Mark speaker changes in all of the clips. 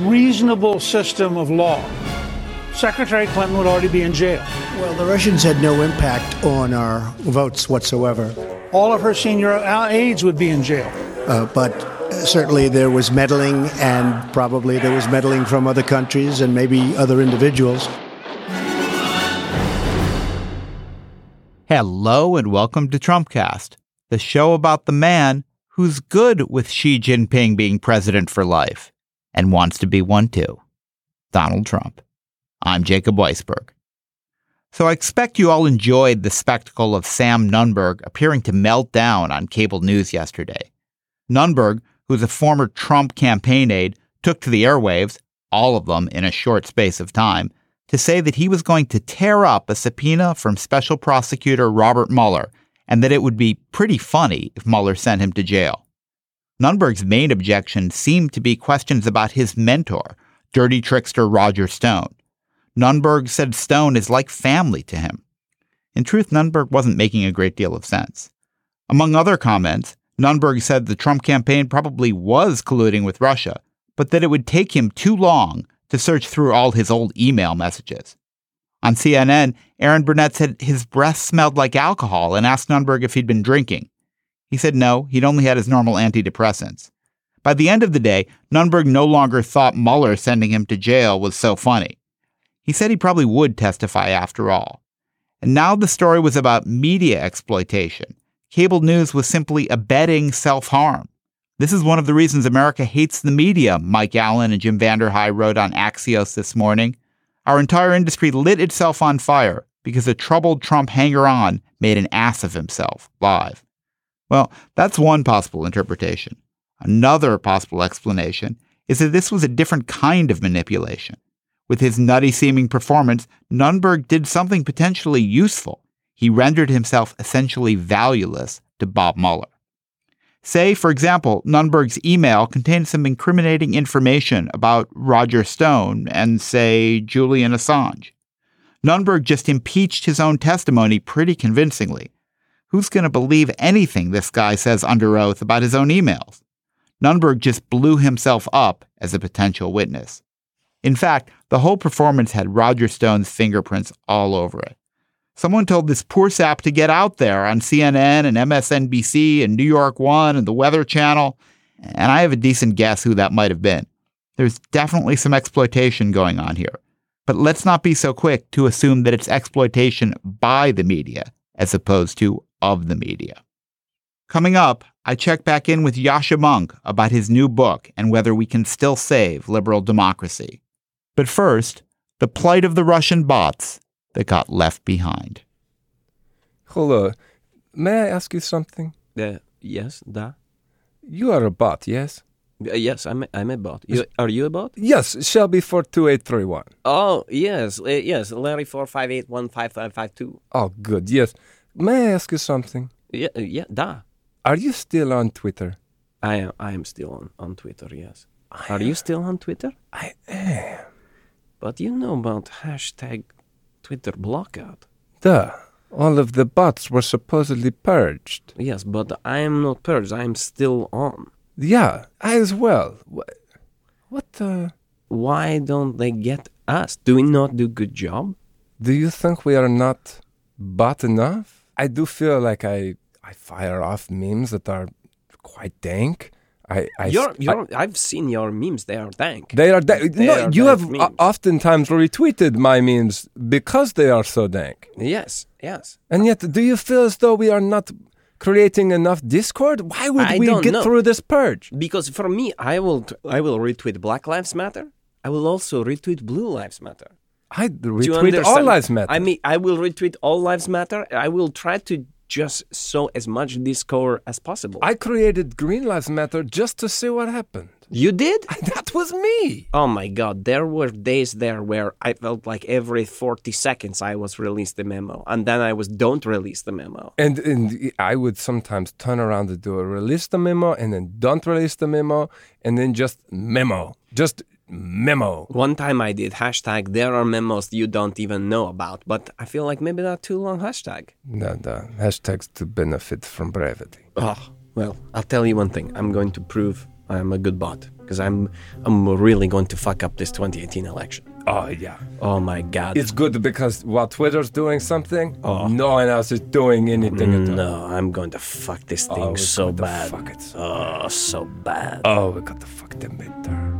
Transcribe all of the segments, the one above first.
Speaker 1: reasonable system of law, Secretary Clinton would already be in jail.
Speaker 2: Well, the Russians had no impact on our votes whatsoever.
Speaker 1: All of her senior aides would be in jail.
Speaker 2: Uh, but certainly there was meddling, and probably there was meddling from other countries and maybe other individuals.
Speaker 3: Hello, and welcome to Trumpcast, the show about the man who's good with Xi Jinping being president for life and wants to be one too Donald Trump. I'm Jacob Weisberg. So I expect you all enjoyed the spectacle of Sam Nunberg appearing to melt down on cable news yesterday. Nunberg, who's a former Trump campaign aide, took to the airwaves, all of them in a short space of time, to say that he was going to tear up a subpoena from Special Prosecutor Robert Mueller and that it would be pretty funny if Mueller sent him to jail. Nunberg's main objection seemed to be questions about his mentor, dirty trickster Roger Stone. Nunberg said Stone is like family to him. In truth, Nunberg wasn't making a great deal of sense. Among other comments, Nunberg said the Trump campaign probably was colluding with Russia, but that it would take him too long to search through all his old email messages. On CNN, Erin Burnett said his breath smelled like alcohol and asked Nunberg if he'd been drinking. He said no, he'd only had his normal antidepressants. By the end of the day, Nunberg no longer thought Mueller sending him to jail was so funny. He said he probably would testify after all. And now the story was about media exploitation. Cable news was simply abetting self harm. This is one of the reasons America hates the media, Mike Allen and Jim VandeHei wrote on Axios this morning. Our entire industry lit itself on fire because a troubled Trump hanger on made an ass of himself live. Well, that's one possible interpretation. Another possible explanation is that this was a different kind of manipulation. With his nutty seeming performance, Nunberg did something potentially useful. He rendered himself essentially valueless to Bob Mueller. Say, for example, Nunberg's email contained some incriminating information about Roger Stone and, say, Julian Assange. Nunberg just impeached his own testimony pretty convincingly. Who's going to believe anything this guy says under oath about his own emails? Nunberg just blew himself up as a potential witness. In fact, the whole performance had Roger Stone's fingerprints all over it. Someone told this poor sap to get out there on CNN and MSNBC and New York One and the Weather Channel, and I have a decent guess who that might have been. There's definitely some exploitation going on here. But let's not be so quick to assume that it's exploitation by the media as opposed to of the media. Coming up, I check back in with Yascha Mounk about his new book and whether we can still save liberal democracy. But first, the plight of the Russian bots that got left behind.
Speaker 4: Hello. May I ask you something?
Speaker 5: Uh, yes, da.
Speaker 4: You are a bot, yes?
Speaker 5: Uh, yes, I'm a, I'm a bot. You, are you a bot?
Speaker 4: Yes, Shelby 42831.
Speaker 5: Oh, yes, uh, yes, Larry 458155552.
Speaker 4: Oh, good, yes. May I ask you something?
Speaker 5: Yeah, uh, yeah, da.
Speaker 4: Are you still on Twitter?
Speaker 5: I am, I am still on, on Twitter, yes. I are you still on Twitter?
Speaker 4: I am.
Speaker 5: But you know about hashtag Twitter blockout.
Speaker 4: Duh. All of the bots were supposedly purged.
Speaker 5: Yes, but I am not purged. I am still on.
Speaker 4: Yeah, I as well. What? What? Uh,
Speaker 5: Why don't they get us? Do we not do good job?
Speaker 4: do you think we are not bot enough? I do feel like I I fire off memes that are quite dank. I, I,
Speaker 5: Your,
Speaker 4: I-
Speaker 5: your, I've seen your memes. They are dank.
Speaker 4: they are da-
Speaker 5: They
Speaker 4: no.
Speaker 5: are
Speaker 4: You
Speaker 5: dank
Speaker 4: have
Speaker 5: memes.
Speaker 4: oftentimes retweeted my memes because they are so dank.
Speaker 5: yes, yes.
Speaker 4: And yet, do you feel as though we are not creating enough discord? Why would
Speaker 5: I
Speaker 4: we get
Speaker 5: know.
Speaker 4: through this purge?
Speaker 5: Because for me, I will I will retweet Black Lives Matter. I will also retweet Blue Lives Matter.
Speaker 4: I retweet all lives matter.
Speaker 5: I mean, I will retweet all lives matter. I will try to just sow as much discord as possible.
Speaker 4: I created Green Lives Matter just to see what happened.
Speaker 5: you did?
Speaker 4: That was me.
Speaker 5: Oh my god, there were days there where I felt like every 40 seconds I was release the memo and then I was don't release the memo.
Speaker 4: And, and I would sometimes turn around and do a release the memo and then don't release the memo and then just memo. Just memo.
Speaker 5: One time I did hashtag there are memos you don't even know about, but I feel like maybe not too long hashtag.
Speaker 4: No, no. Hashtags to benefit from brevity.
Speaker 5: Oh, well, I'll tell you one thing. I'm going to prove I'm a good bot because I'm I'm really going to fuck up this 2018 election.
Speaker 4: Oh, yeah.
Speaker 5: Oh my god.
Speaker 4: It's good because while Twitter's doing something,
Speaker 5: Oh.
Speaker 4: no one else is doing anything at all.
Speaker 5: no, I'm going to fuck this thing
Speaker 4: Oh,
Speaker 5: so bad.
Speaker 4: fuck it so
Speaker 5: oh, so bad.
Speaker 4: Oh, we got to fuck the midterm.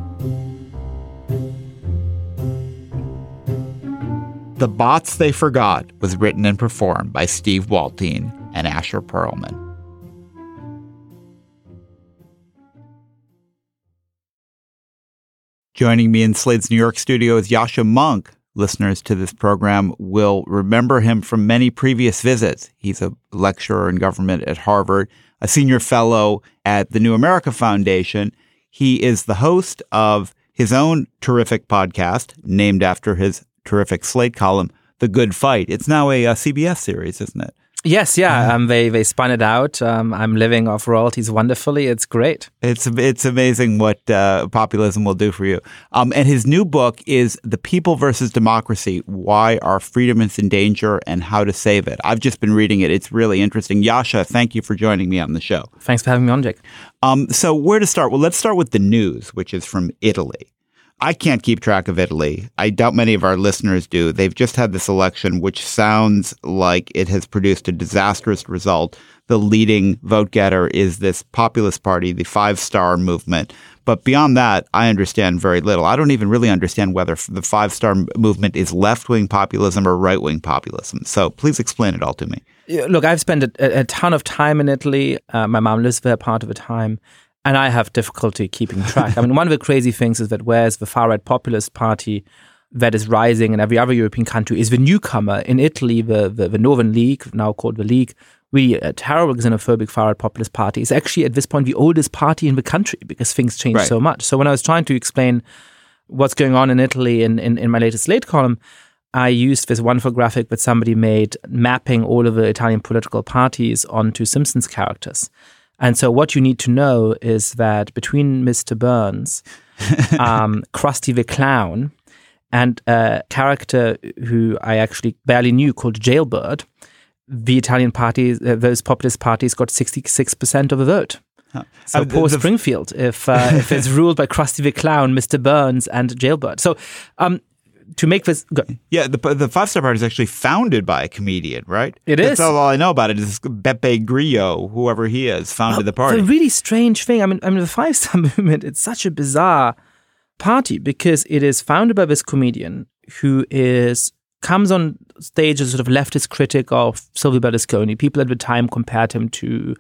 Speaker 3: The Bots They Forgot was written and performed by Steve Waltien and Asher Perlman. Joining me in Slate's New York studio is Yascha Mounk. Listeners to this program will remember him from many previous visits. He's a lecturer in government at Harvard, a senior fellow at the New America Foundation. He is the host of his own terrific podcast named after his terrific Slate column, The Good Fight. It's now a, uh CBS series, isn't it?
Speaker 6: Yes, yeah. Um, they they spun it out. Um, I'm living off royalties wonderfully. It's great.
Speaker 3: It's it's amazing what uh, populism will do for you. Um, and his new book is "The People versus Democracy: Why Our Freedom is in Danger and How to Save It." I've just been reading it. It's really interesting. Yasha, thank you for joining me on the show.
Speaker 6: Thanks for having me on, Jake.
Speaker 3: Um, so where to start? Well, let's start with the news, which is from Italy. I can't keep track of Italy. I doubt many of our listeners do. They've just had this election, which sounds like it has produced a disastrous result. The leading vote getter is this populist party, the Five Star Movement. But beyond that, I understand very little. I don't even really understand whether the Five Star Movement is left wing populism or right wing populism. So please explain it all to me.
Speaker 6: Look, I've spent a, a ton of time in Italy. Uh, my mom lives there part of the time, and I have difficulty keeping track. I mean, one of the crazy things is that whereas the far right populist party that is rising in every other European country is the newcomer in Italy, the, the, the Northern League, now called the League, really a terrible xenophobic far right populist party, is actually at this point the oldest party in the country because things change
Speaker 3: Right.
Speaker 6: so much. So when I was trying to explain what's going on in Italy in, in, in my latest Slate column, I used this wonderful graphic that somebody made mapping all of the Italian political parties onto Simpsons characters. And so what you need to know is that between Mr. Burns, um, Krusty the Clown, and a character who I actually barely knew called Jailbird, the Italian parties, uh, those populist parties got 66% of the vote. So
Speaker 3: Uh,
Speaker 6: poor
Speaker 3: the-
Speaker 6: Springfield if uh, if it's ruled by Krusty the Clown, Mr. Burns, and Jailbird. So um, to make this go,
Speaker 3: Yeah, the the Five Star Party is actually founded by a comedian, right?
Speaker 6: It
Speaker 3: That's
Speaker 6: is.
Speaker 3: all I know about it is Beppe Grillo, whoever he is, founded the party.
Speaker 6: The really strange thing, I mean, I mean, the Five Star Movement, it's such a bizarre party because it is founded by this comedian who is comes on stage as a sort of leftist critic of Silvio Berlusconi. People at the time compared him to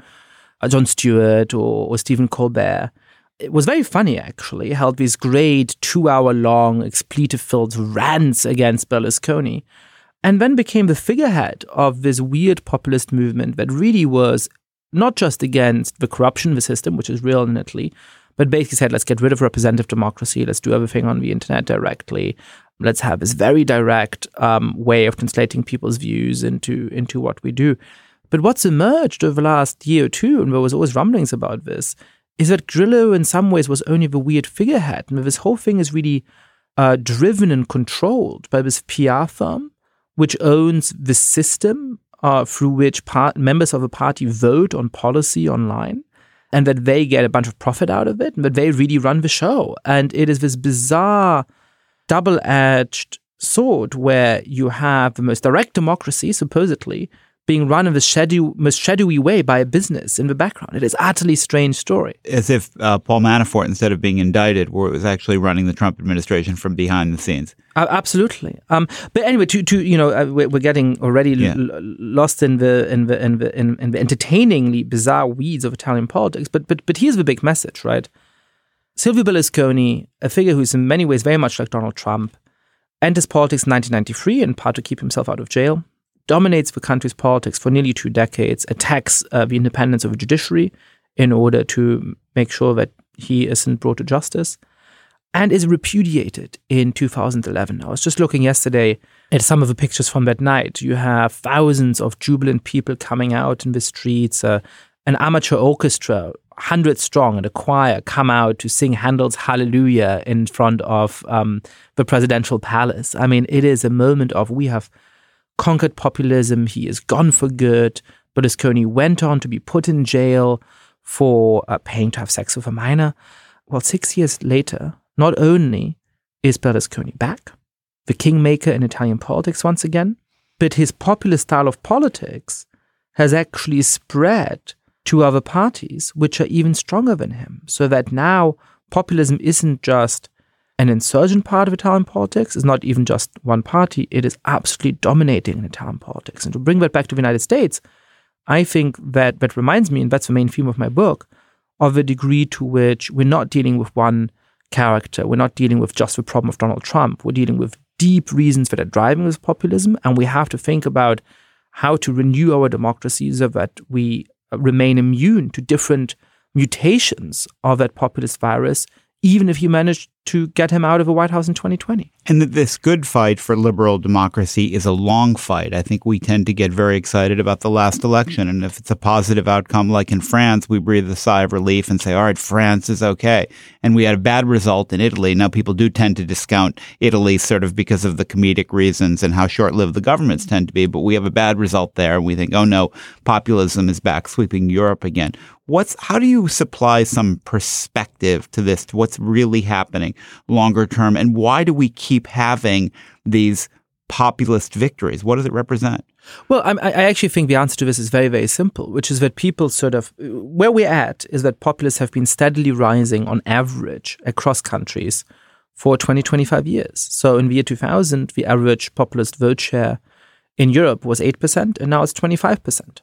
Speaker 6: uh, Jon Stewart or, or Stephen Colbert. It was very funny, actually. He held these great two hour long, expletive filled rants against Berlusconi and then became the figurehead of this weird populist movement that really was not just against the corruption of the system, which is real in Italy, but basically said, let's get rid of representative democracy, let's do everything on the internet directly, let's have this very direct um, way of translating people's views into into what we do. But what's emerged over the last year or two, and there was always rumblings about this, is that Grillo in some ways was only the weird figurehead, and this whole thing is really uh, driven and controlled by this PR firm which owns the system uh, through which part- members of a party vote on policy online, and that they get a bunch of profit out of it, and that they really run the show. And it is this bizarre, double edged sword where you have the most direct democracy, supposedly, being run in the shadow, most shadowy way by a business in the background. It is utterly strange story.
Speaker 3: As if uh, Paul Manafort, instead of being indicted, was actually running the Trump administration from behind the scenes.
Speaker 6: Uh, absolutely. Um, but anyway, to, to you know, uh, we're, we're, getting already yeah. l- lost in the in the in the in, in the entertainingly bizarre weeds of Italian politics. But but but here's the big message, right? Silvio Berlusconi, a figure who's in many ways very much like Donald Trump, enters politics in 1993 in part to keep himself out of jail dominates the country's politics for nearly two decades, attacks uh, the independence of the judiciary in order to make sure that he isn't brought to justice, and is repudiated in 2011. I was just looking yesterday at some of the pictures from that night. You have thousands of jubilant people coming out in the streets, uh, an amateur orchestra, hundred strong, and a choir come out to sing Handel's Hallelujah in front of um, the presidential palace. I mean, it is a moment of we have conquered populism. He is gone for good. Berlusconi went on to be put in jail for uh, paying to have sex with a minor. Well, six years later, not only is Berlusconi back, the kingmaker in Italian politics once again, but his populist style of politics has actually spread to other parties which are even stronger than him. So that now populism isn't just an insurgent part of Italian politics is not even just one party, it is absolutely dominating in Italian politics. And to bring that back to the United States, I think that that reminds me, and that's the main theme of my book, of the degree to which we're not dealing with one character. We're not dealing with just the problem of Donald Trump. We're dealing with deep reasons that are driving this populism. And we have to think about how to renew our democracy so that we remain immune to different mutations of that populist virus even if you manage to get him out of the White House in 2020.
Speaker 3: And that this good fight for liberal democracy is a long fight. I think we tend to get very excited about the last election. And if it's a positive outcome, like in France, we breathe a sigh of relief and say, all right, France is okay. And we had a bad result in Italy. Now, people do tend to discount Italy sort of because of the comedic reasons and how short lived the governments tend to be. But we have a bad result there. And we think, oh no, populism is back sweeping Europe again. What's how do you supply some perspective to this, to what's really happening longer term, and why do we keep having these populist victories? What does it represent?
Speaker 6: Well, I, I, actually think the answer to this is very, very simple, which is that people sort of, where we're at is that populists have been steadily rising on average across countries for 20, 25 years. So in the year 2000, the average populist vote share in Europe was 8%, and now it's 25%.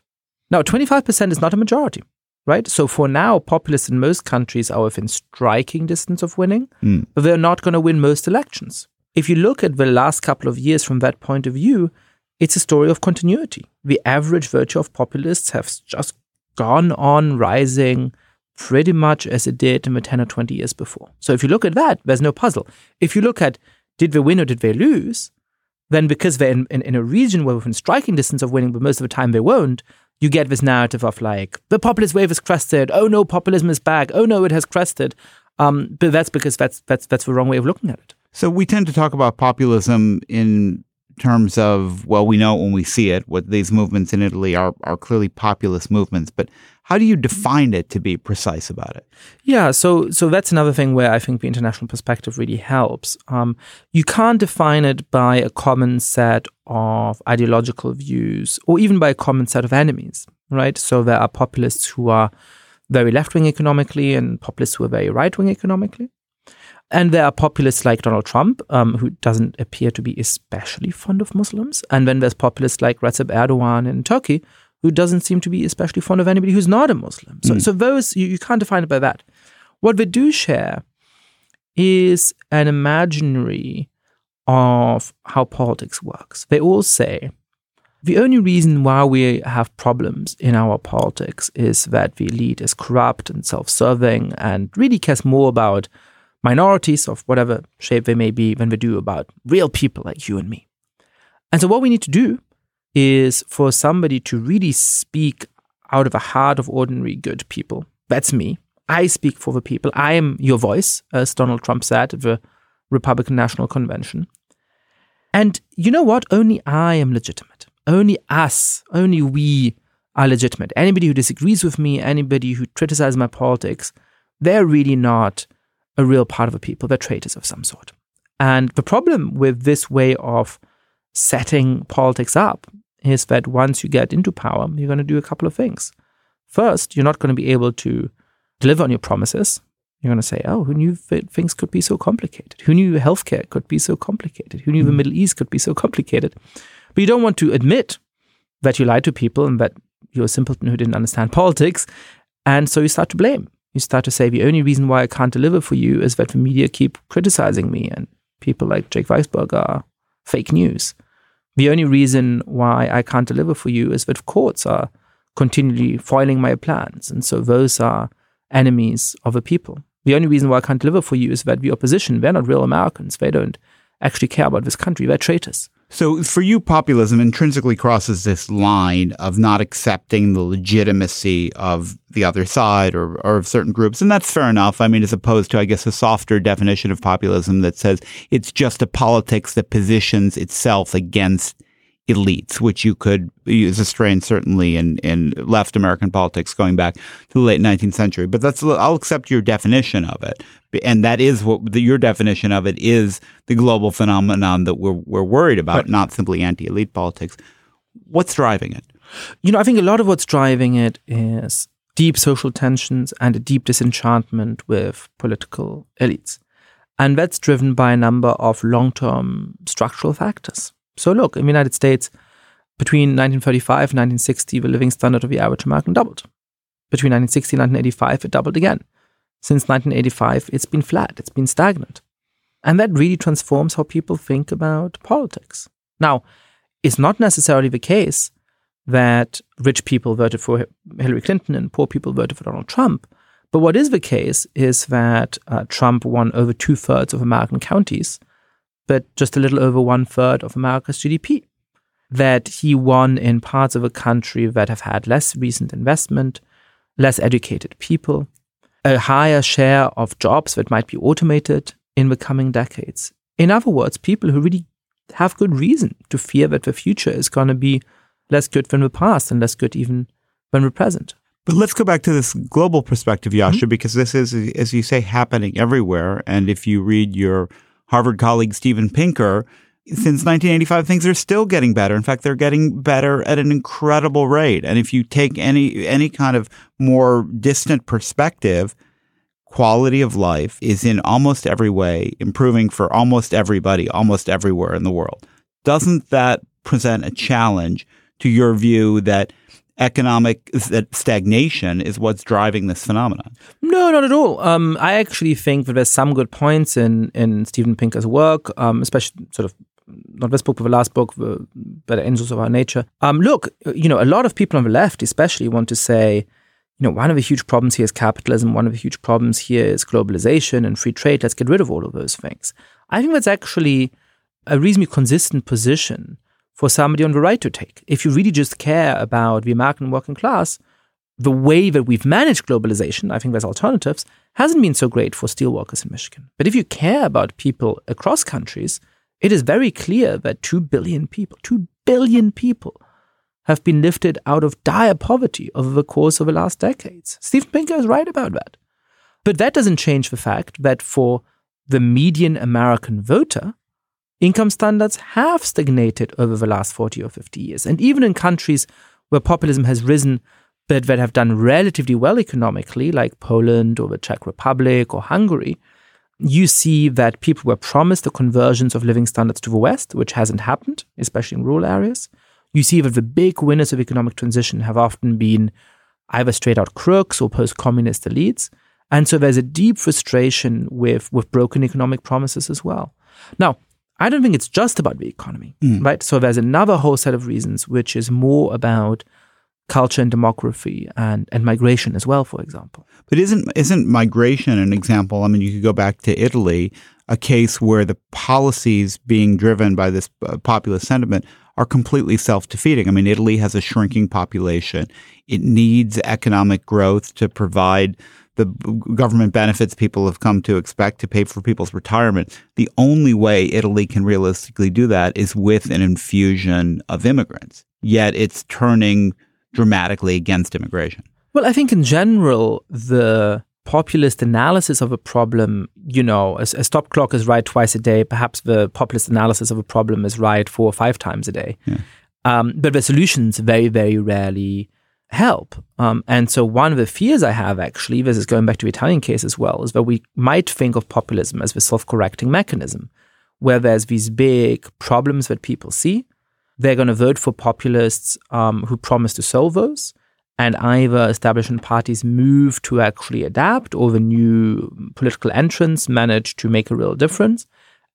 Speaker 6: Now, 25% is not a majority right? So for now, populists in most countries are within striking distance of winning, mm. but they're not going to win most elections. If you look at the last couple of years from that point of view, it's a story of continuity. The average virtue of populists has just gone on rising pretty much as it did in the 10 or 20 years before. So if you look at that, there's no puzzle. If you look at did they win or did they lose, then because they're in, in, in a region where within striking distance of winning, but most of the time they won't, you get this narrative of like the populist wave has crested. Oh no, populism is back. Oh no, it has crested. Um, but that's because that's that's that's the wrong way of looking at it.
Speaker 3: So we tend to talk about populism in terms of well, we know when we see it. What these movements in Italy are are clearly populist movements, but how do you define it to be precise about it?
Speaker 6: Yeah, so so that's another thing where I think the international perspective really helps. Um, you can't define it by a common set of ideological views or even by a common set of enemies, right? So there are populists who are very left wing economically and populists who are very right wing economically. And there are populists like Donald Trump, um, who doesn't appear to be especially fond of Muslims. And then there's populists like Recep Erdogan in Turkey, who doesn't seem to be especially fond of anybody who's not a Muslim. So, mm. so those, you, you can't define it by that. What they do share is an imaginary of how politics works. They all say the only reason why we have problems in our politics is that the elite is corrupt and self serving and really cares more about minorities of whatever shape they may be than they do about real people like you and me. And so, what we need to do is for somebody to really speak out of the heart of ordinary good people. That's me. I speak for the people. I am your voice, as Donald Trump said at the Republican National Convention. And you know what? Only I am legitimate. Only us, only we are legitimate. Anybody who disagrees with me, anybody who criticizes my politics, they're really not a real part of the people. They're traitors of some sort. And the problem with this way of setting politics up is that once you get into power, you're going to do a couple of things. First, you're not going to be able to deliver on your promises. You're going to say, oh, who knew things could be so complicated? Who knew healthcare could be so complicated? Who knew the hmm. Middle East could be so complicated? But you don't want to admit that you lied to people and that you're a simpleton who didn't understand politics. And so you start to blame. You start to say, the only reason why I can't deliver for you is that the media keep criticizing me and people like Jake Weisberg are fake news. The only reason why I can't deliver for you is that courts are continually foiling my plans. And so those are enemies of the people. The only reason why I can't deliver for you is that the opposition, they're not real Americans. They don't actually care about this country. They're traitors.
Speaker 3: So for you, populism intrinsically crosses this line of not accepting the legitimacy of the other side or, or of certain groups. And that's fair enough. I mean, as opposed to, I guess, a softer definition of populism that says it's just a politics that positions itself against elites, which you could use a strain certainly in, in left American politics going back to the late 19th century. But that's I'll accept your definition of it, and that is what the, your definition of it is the global phenomenon that we're we're worried about, right. not simply anti-elite politics. What's driving it?
Speaker 6: You know, I think a lot of what's driving it is deep social tensions and a deep disenchantment with political elites. And that's driven by a number of long-term structural factors. So look, in the United States, between 1935 and 1960, the living standard of the average American doubled. Between 1960 and 1985, it doubled again. Since 1985, it's been flat, it's been stagnant. And that really transforms how people think about politics. Now, it's not necessarily the case that rich people voted for Hillary Clinton and poor people voted for Donald Trump. But what is the case is that uh, Trump won over two thirds of American counties but just a little over one third of America's GDP. That he won in parts of a country that have had less recent investment, less educated people, a higher share of jobs that might be automated in the coming decades. In other words, people who really have good reason to fear that the future is going to be less good than the past and less good even than the present.
Speaker 3: But let's go back to this global perspective, Yasha, mm-hmm. because this is, as you say, happening everywhere. And if you read your Harvard colleague Steven Pinker, since 1985, things are still getting better. In fact, they're getting better at an incredible rate. And if you take any any kind of more distant perspective, quality of life is in almost every way improving for almost everybody, almost everywhere in the world. Doesn't that present a challenge to your view that economic stagnation is what's driving this phenomenon.
Speaker 6: No, not at all. Um, I actually think that there's some good points in in Steven Pinker's work, um, especially sort of not this book, but the last book, the Better Angels of Our Nature. Um, look, you know, a lot of people on the left, especially, want to say, you know, one of the huge problems here is capitalism. One of the huge problems here is globalization and free trade. Let's get rid of all of those things. I think that's actually a reasonably consistent position for somebody on the right to take. If you really just care about the American working class, the way that we've managed globalization, I think there's alternatives, hasn't been so great for steelworkers in Michigan. But if you care about people across countries, it is very clear that 2 billion people, 2 billion people, have been lifted out of dire poverty over the course of the last decades. Steven Pinker is right about that. But that doesn't change the fact that for the median American voter, income standards have stagnated over the last 40 or 50 years. And even in countries where populism has risen, but that have done relatively well economically, like Poland or the Czech Republic or Hungary, you see that people were promised the conversions of living standards to the West, which hasn't happened, especially in rural areas. You see that the big winners of economic transition have often been either straight out crooks or post communist elites. And so there's a deep frustration with, with broken economic promises as well. Now, I don't think it's just about the economy, mm. right? So there's another whole set of reasons, which is more about culture and demography and, and migration as well, for example.
Speaker 3: But isn't isn't migration an example? I mean, you could go back to Italy, a case where the policies being driven by this uh, populist sentiment are completely self-defeating. I mean, Italy has a shrinking population. It needs economic growth to provide the government benefits people have come to expect to pay for people's retirement. The only way Italy can realistically do that is with an infusion of immigrants. Yet it's turning dramatically against immigration.
Speaker 6: Well, I think in general, the populist analysis of a problem, you know, a, a, stop clock is right twice a day. Perhaps the populist analysis of a problem is right four or five times a day. Yeah. Um, but resolutions very, very rarely help. Um, and so one of the fears I have actually, this is going back to the Italian case as well, is that we might think of populism as the self-correcting mechanism, where there's these big problems that people see. They're going to vote for populists um, who promise to solve those. And either establishment parties move to actually adapt, or the new political entrants manage to make a real difference.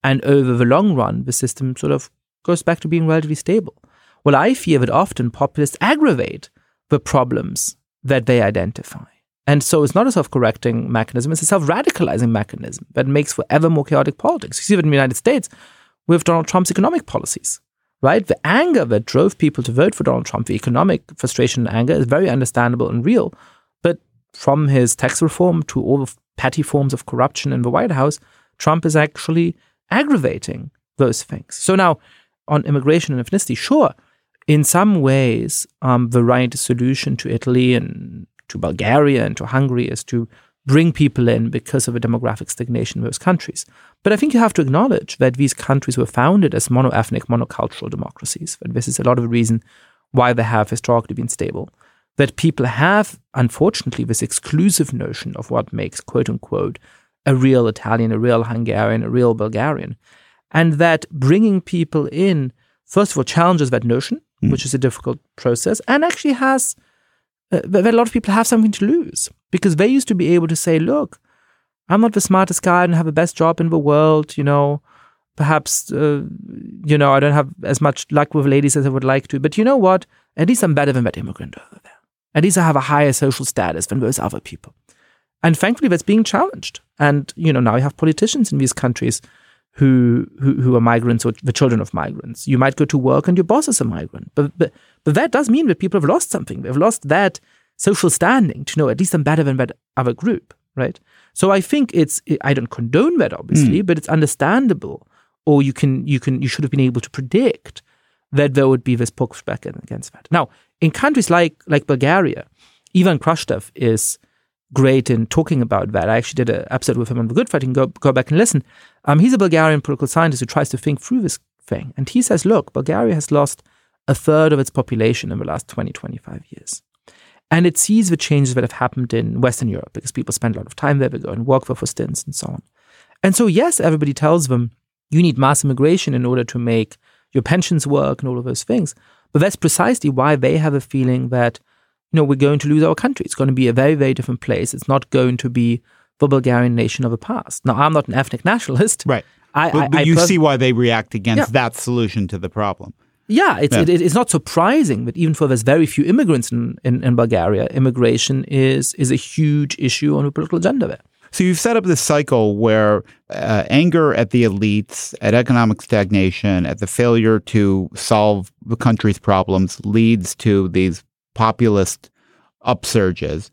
Speaker 6: And over the long run, the system sort of goes back to being relatively stable. Well, I fear that often populists aggravate the problems that they identify. And so it's not a self correcting mechanism, it's a self radicalizing mechanism that makes for ever more chaotic politics. You see that in the United States with Donald Trump's economic policies, right? The anger that drove people to vote for Donald Trump, the economic frustration and anger is very understandable and real. But from his tax reform to all the petty forms of corruption in the White House, Trump is actually aggravating those things. So now, on immigration and ethnicity, sure, in some ways, um, the right solution to Italy and to Bulgaria and to Hungary is to bring people in because of a demographic stagnation in those countries. But I think you have to acknowledge that these countries were founded as mono-ethnic, monocultural democracies. But this is a lot of the reason why they have historically been stable. That people have, unfortunately, this exclusive notion of what makes quote unquote a real Italian, a real Hungarian, a real Bulgarian. And that bringing people in, first of all, challenges that notion mm. which is a difficult process, and actually has uh, a lot of people have something to lose because they used to be able to say, "Look, I'm not the smartest guy and have the best job in the world," you know. Perhaps, uh, you know, I don't have as much luck with ladies as I would like to, but you know what? At least I'm better than that immigrant over there. At least I have a higher social status than those other people. And thankfully, that's being challenged. And, you know, now you have politicians in these countries who, who who are migrants or the children of migrants. You might go to work and your boss is a migrant, but but but that does mean that people have lost something. They've lost that social standing to know at least I'm better than that other group, right? So I think it's I don't condone that obviously, mm. but it's understandable, or you can you can you should have been able to predict that there would be this pushback against that. Now, in countries like like Bulgaria, Ivan Krastev is great in talking about that. I actually did an episode with him on the Good fighting. Go, go back and listen. Um, he's a Bulgarian political scientist who tries to think through this thing. And he says, look, Bulgaria has lost a third of its population in the last 20, 25 years. And it sees the changes that have happened in Western Europe because people spend a lot of time there, they go and work there for stints and so on. And so, yes, everybody tells them you need mass immigration in order to make your pensions work and all of those things. But that's precisely why they have a feeling that you know, we're going to lose our country. It's going to be a very, very different place. It's not going to be the Bulgarian nation of the past. Now, I'm not an ethnic nationalist.
Speaker 3: Right.
Speaker 6: I,
Speaker 3: but, but
Speaker 6: I,
Speaker 3: you
Speaker 6: pers-
Speaker 3: see why they react against
Speaker 6: Yeah.
Speaker 3: that solution to the problem.
Speaker 6: Yeah, it's,
Speaker 3: Yeah.
Speaker 6: It, it's not surprising that even for there's very few immigrants in, in, in Bulgaria, immigration is is a huge issue on the political agenda there.
Speaker 3: So you've set up this cycle where uh, anger at the elites, at economic stagnation, at the failure to solve the country's problems leads to these populist upsurges.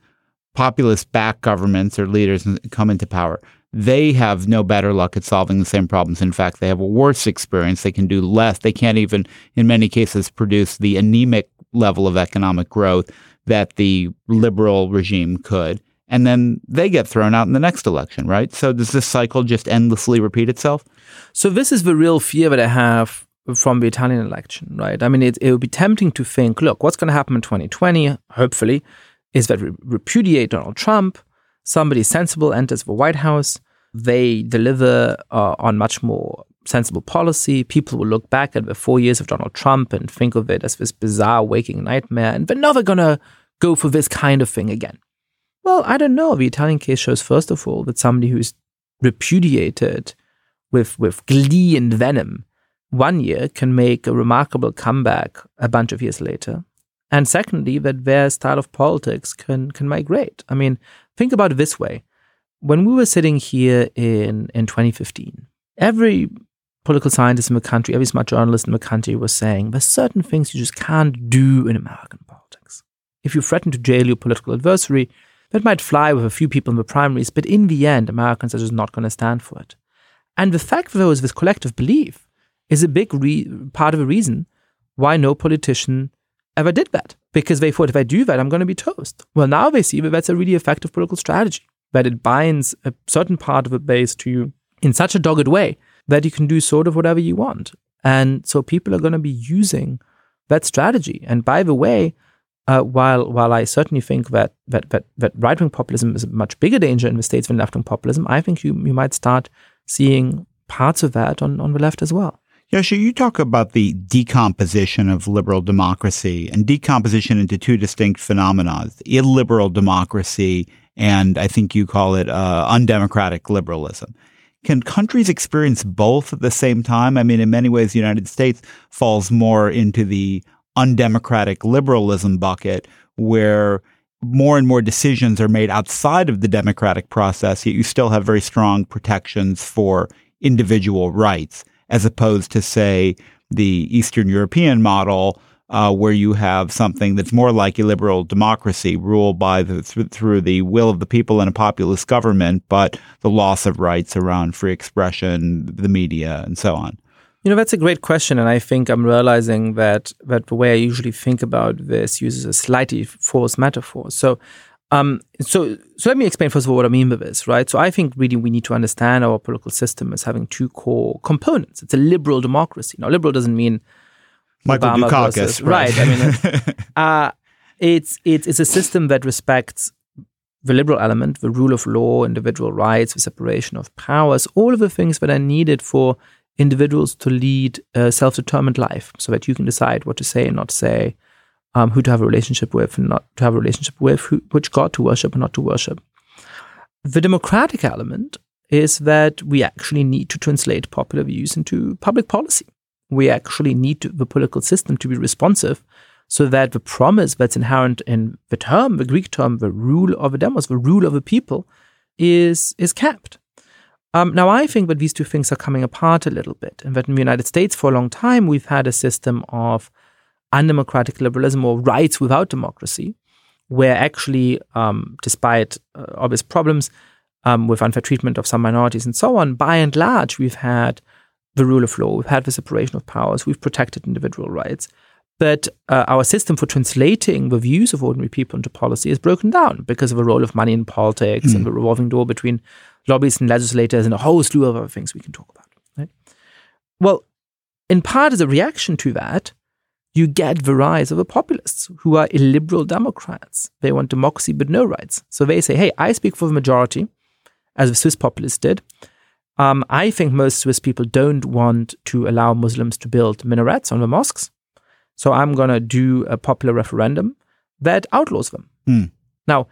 Speaker 3: Populist backed governments or leaders come into power. They have no better luck at solving the same problems. In fact, they have a worse experience. They can do less. They can't even, in many cases, produce the anemic level of economic growth that the liberal regime could. And then they get thrown out in the next election, right? So does this cycle just endlessly repeat itself?
Speaker 6: So this is the real fear that I have from the Italian election, right? I mean, it, it would be tempting to think, look, what's going to happen in 2020, hopefully, is that we repudiate Donald Trump, somebody sensible enters the White House, they deliver uh, on much more sensible policy. People will look back at the four years of Donald Trump and think of it as this bizarre waking nightmare, and they're never going to go for this kind of thing again. Well, I don't know. The Italian case shows, first of all, that somebody who's repudiated with, with glee and venom one year can make a remarkable comeback a bunch of years later. And secondly, that their style of politics can, can migrate. I mean, think about it this way. When we were sitting here in, in 2015, every political scientist in the country, every smart journalist in the country was saying there's certain things you just can't do in American politics. If you threaten to jail your political adversary, that might fly with a few people in the primaries, but in the end, Americans are just not going to stand for it. And the fact that there was this collective belief is a big re- part of the reason why no politician ever did that. Because they thought, if I do that, I'm going to be toast. Well, now they see that that's a really effective political strategy, that it binds a certain part of the base to you in such a dogged way that you can do sort of whatever you want. And so people are going to be using that strategy. And by the way, uh, while while I certainly think that that that, that right wing populism is a much bigger danger in the states than left wing populism, I think you you might start seeing parts of that on, on the left as well.
Speaker 3: Yossi, you talk about the decomposition of liberal democracy and decomposition into two distinct phenomena illiberal democracy and I think you call it uh, undemocratic liberalism. Can countries experience both at the same time? I mean, in many ways, the United States falls more into the undemocratic liberalism bucket where more and more decisions are made outside of the democratic process, yet you still have very strong protections for individual rights, as opposed to, say, the Eastern European model, uh, where you have something that's more like a liberal democracy ruled by the th- through the will of the people in a populist government, but the loss of rights around free expression, the media, and so on.
Speaker 6: You know, that's a great question, and I think I'm realizing that that the way I usually think about this uses a slightly false metaphor. So, um, so, so let me explain first of all what I mean by this, right? So, I think really we need to understand our political system as having two core components. It's a liberal democracy. Now, liberal doesn't mean
Speaker 3: Michael
Speaker 6: Obama
Speaker 3: Dukakis,
Speaker 6: versus-
Speaker 3: right?
Speaker 6: right, I mean, uh, it's it's it's a system that respects the liberal element, the rule of law, individual rights, the separation of powers, all of the things that are needed for individuals to lead a self-determined life, so that you can decide what to say and not say, um, who to have a relationship with and not to have a relationship with, who, which God to worship and not to worship. The democratic element is that we actually need to translate popular views into public policy. We actually need to, the political system to be responsive so that the promise that's inherent in the term, the Greek term, the rule of the demos, the rule of the people, is is kept. Um, now, I think that these two things are coming apart a little bit, and that in the United States, for a long time, we've had a system of undemocratic liberalism or rights without democracy, where actually, um, despite uh, obvious problems um, with unfair treatment of some minorities and so on, by and large, we've had the rule of law, we've had the separation of powers, we've protected individual rights. But uh, our system for translating the views of ordinary people into policy is broken down because of the role of money in politics and the revolving door between lobbyists and legislators and a whole slew of other things we can talk about. Right? Well, in part as a reaction to that, you get the rise of the populists who are illiberal Democrats. They want democracy but no rights. So they say, hey, I speak for the majority, as the Swiss populists did. Um, I think most Swiss people don't want to allow Muslims to build minarets on the mosques. So I'm going to do a popular referendum that outlaws them.
Speaker 3: Hmm.
Speaker 6: Now,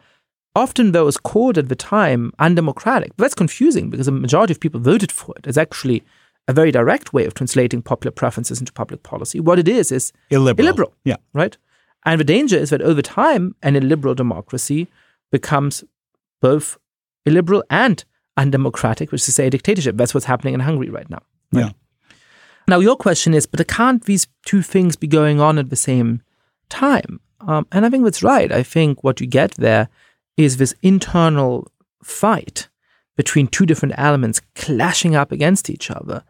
Speaker 6: often those called at the time undemocratic. But that's confusing because the majority of people voted for it. It's actually a very direct way of translating popular preferences into public policy. What it is is
Speaker 3: Illiberal.
Speaker 6: illiberal,
Speaker 3: Yeah.
Speaker 6: right? And the danger is that over time, an illiberal democracy becomes both illiberal and undemocratic, which is to say a dictatorship. That's what's happening in Hungary right now. right?
Speaker 3: Yeah.
Speaker 6: Now, your question is, but can't these two things be going on at the same time? Um, and I think that's right. I think what you get there is this internal fight between two different elements clashing up against each other.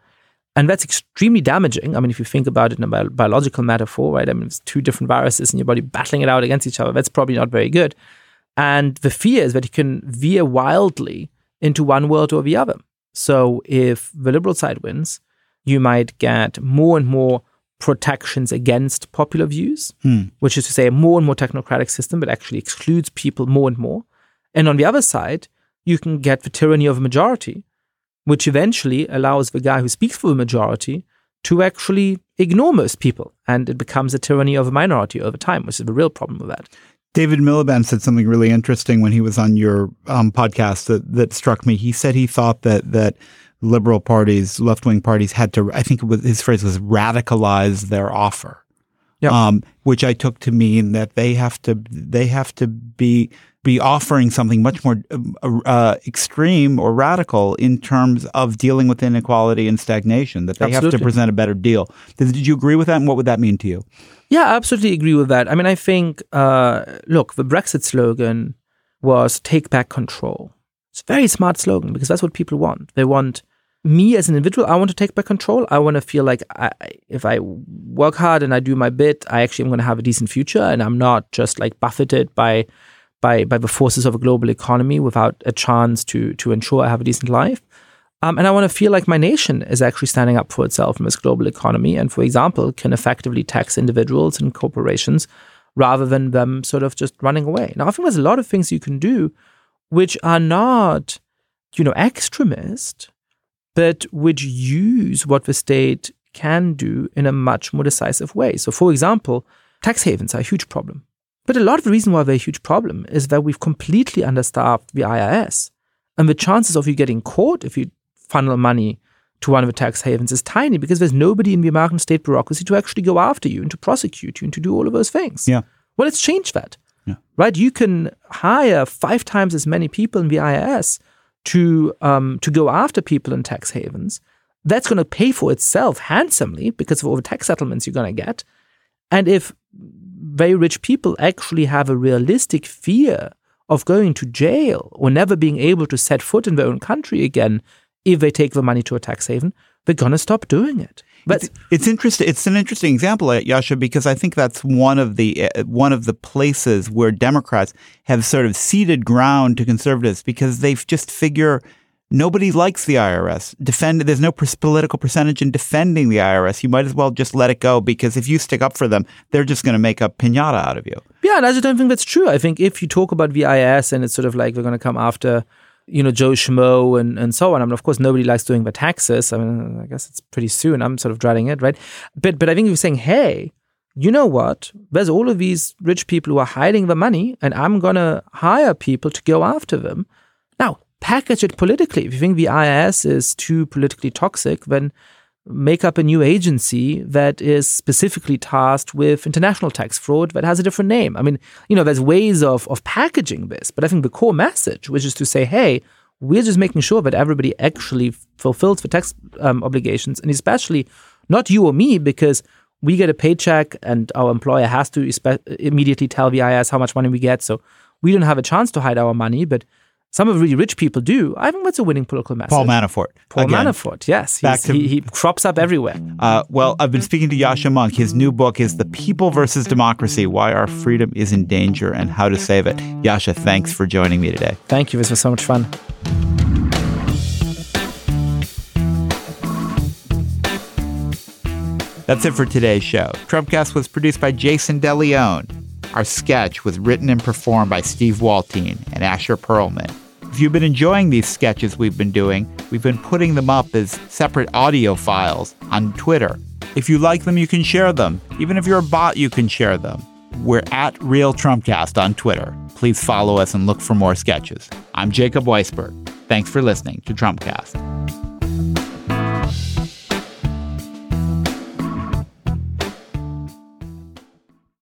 Speaker 6: And that's extremely damaging. I mean, if you think about it in a bio- biological metaphor, right? I mean, it's two different viruses in your body battling it out against each other. That's probably not very good. And the fear is that it can veer wildly into one world or the other. So if the liberal side wins, you might get more and more protections against popular views, hmm. which is to say, a more and more technocratic system that actually excludes people more and more. And on the other side, you can get the tyranny of a majority, which eventually allows the guy who speaks for the majority to actually ignore most people. And it becomes a tyranny of a minority over time, which is the real problem with that.
Speaker 3: David Miliband said something really interesting when he was on your um, podcast that, that struck me. He said he thought that that liberal parties, left wing parties, had to. I think it was, his phrase was radicalize their offer,
Speaker 6: Yeah.
Speaker 3: um, which I took to mean that they have to they have to be be offering something much more uh, extreme or radical in terms of dealing with inequality and stagnation. That they have to present a better deal. Did, did you agree with that? And what would that mean to you?
Speaker 6: Yeah, I absolutely agree with that. I mean, I think, uh, look, the Brexit slogan was take back control. It's a very smart slogan because that's what people want. They want me as an individual. I want to take back control. I want to feel like I, if I work hard and I do my bit, I actually am going to have a decent future and I'm not just like buffeted by, by, by the forces of a global economy without a chance to, to ensure I have a decent life. Um, and I want to feel like my nation is actually standing up for itself in this global economy and, for example, can effectively tax individuals and corporations rather than them sort of just running away. Now, I think there's a lot of things you can do which are not, you know, extremist, but which use what the state can do in a much more decisive way. So, for example, tax havens are a huge problem. But a lot of the reason why they're a huge problem is that we've completely understaffed the IRS. And the chances of you getting caught if you funnel money to one of the tax havens is tiny because there's nobody in the American state bureaucracy to actually go after you and to prosecute you and to do all of those things.
Speaker 3: Yeah.
Speaker 6: Well, let's change that.
Speaker 3: Yeah.
Speaker 6: Right? You can hire five times as many people in the IRS to um, to go after people in tax havens. That's going to pay for itself handsomely because of all the tax settlements you're going to get. And if very rich people actually have a realistic fear of going to jail or never being able to set foot in their own country again if they take the money to a tax haven, they're going to stop doing it.
Speaker 3: But it's, it's interesting. It's an interesting example, Yascha, because I think that's one of the uh, one of the places where Democrats have sort of ceded ground to conservatives because they just figure nobody likes the IRS. Defend there's no political percentage in defending the IRS. You might as well just let it go because if you stick up for them, they're just going to make a pinata out of you.
Speaker 6: Yeah, and I just don't think that's true. I think if you talk about the IRS and it's sort of like we're going to come after you know, Joe Schmo and, and so on. I mean, of course, nobody likes doing the taxes. I mean, I guess it's pretty soon. I'm sort of dreading it, right? But but I think you're saying, hey, you know what? There's all of these rich people who are hiding the money, and I'm gonna hire people to go after them. Package it politically. If you think the IRS is too politically toxic, then make up a new agency that is specifically tasked with international tax fraud that has a different name. I mean, you know, there's ways of, of packaging this, but I think the core message, which is to say, hey, we're just making sure that everybody actually fulfills the tax um, obligations, and especially not you or me, because we get a paycheck and our employer has to immediately tell the IRS how much money we get. So we don't have a chance to hide our money, but some of the really rich people do. I think that's a winning political message.
Speaker 3: Paul Manafort.
Speaker 6: Paul Again, Manafort, yes. Back to, he, he crops up everywhere.
Speaker 3: Uh, well, I've been speaking to Yascha Mounk. His new book is The People versus Democracy Why Our Freedom is in Danger and How to Save It. Yascha, thanks for joining me today.
Speaker 6: Thank you. This was so much fun.
Speaker 3: That's it for today's show. Trumpcast was produced by Jason DeLeon. Our sketch was written and performed by Steve Waltien and Asher Perlman. If you've been enjoying these sketches we've been doing, we've been putting them up as separate audio files on Twitter. If you like them, you can share them. Even if you're a bot, you can share them. We're at Real Trumpcast on Twitter. Please follow us and look for more sketches. I'm Jacob Weisberg. Thanks for listening to Trumpcast.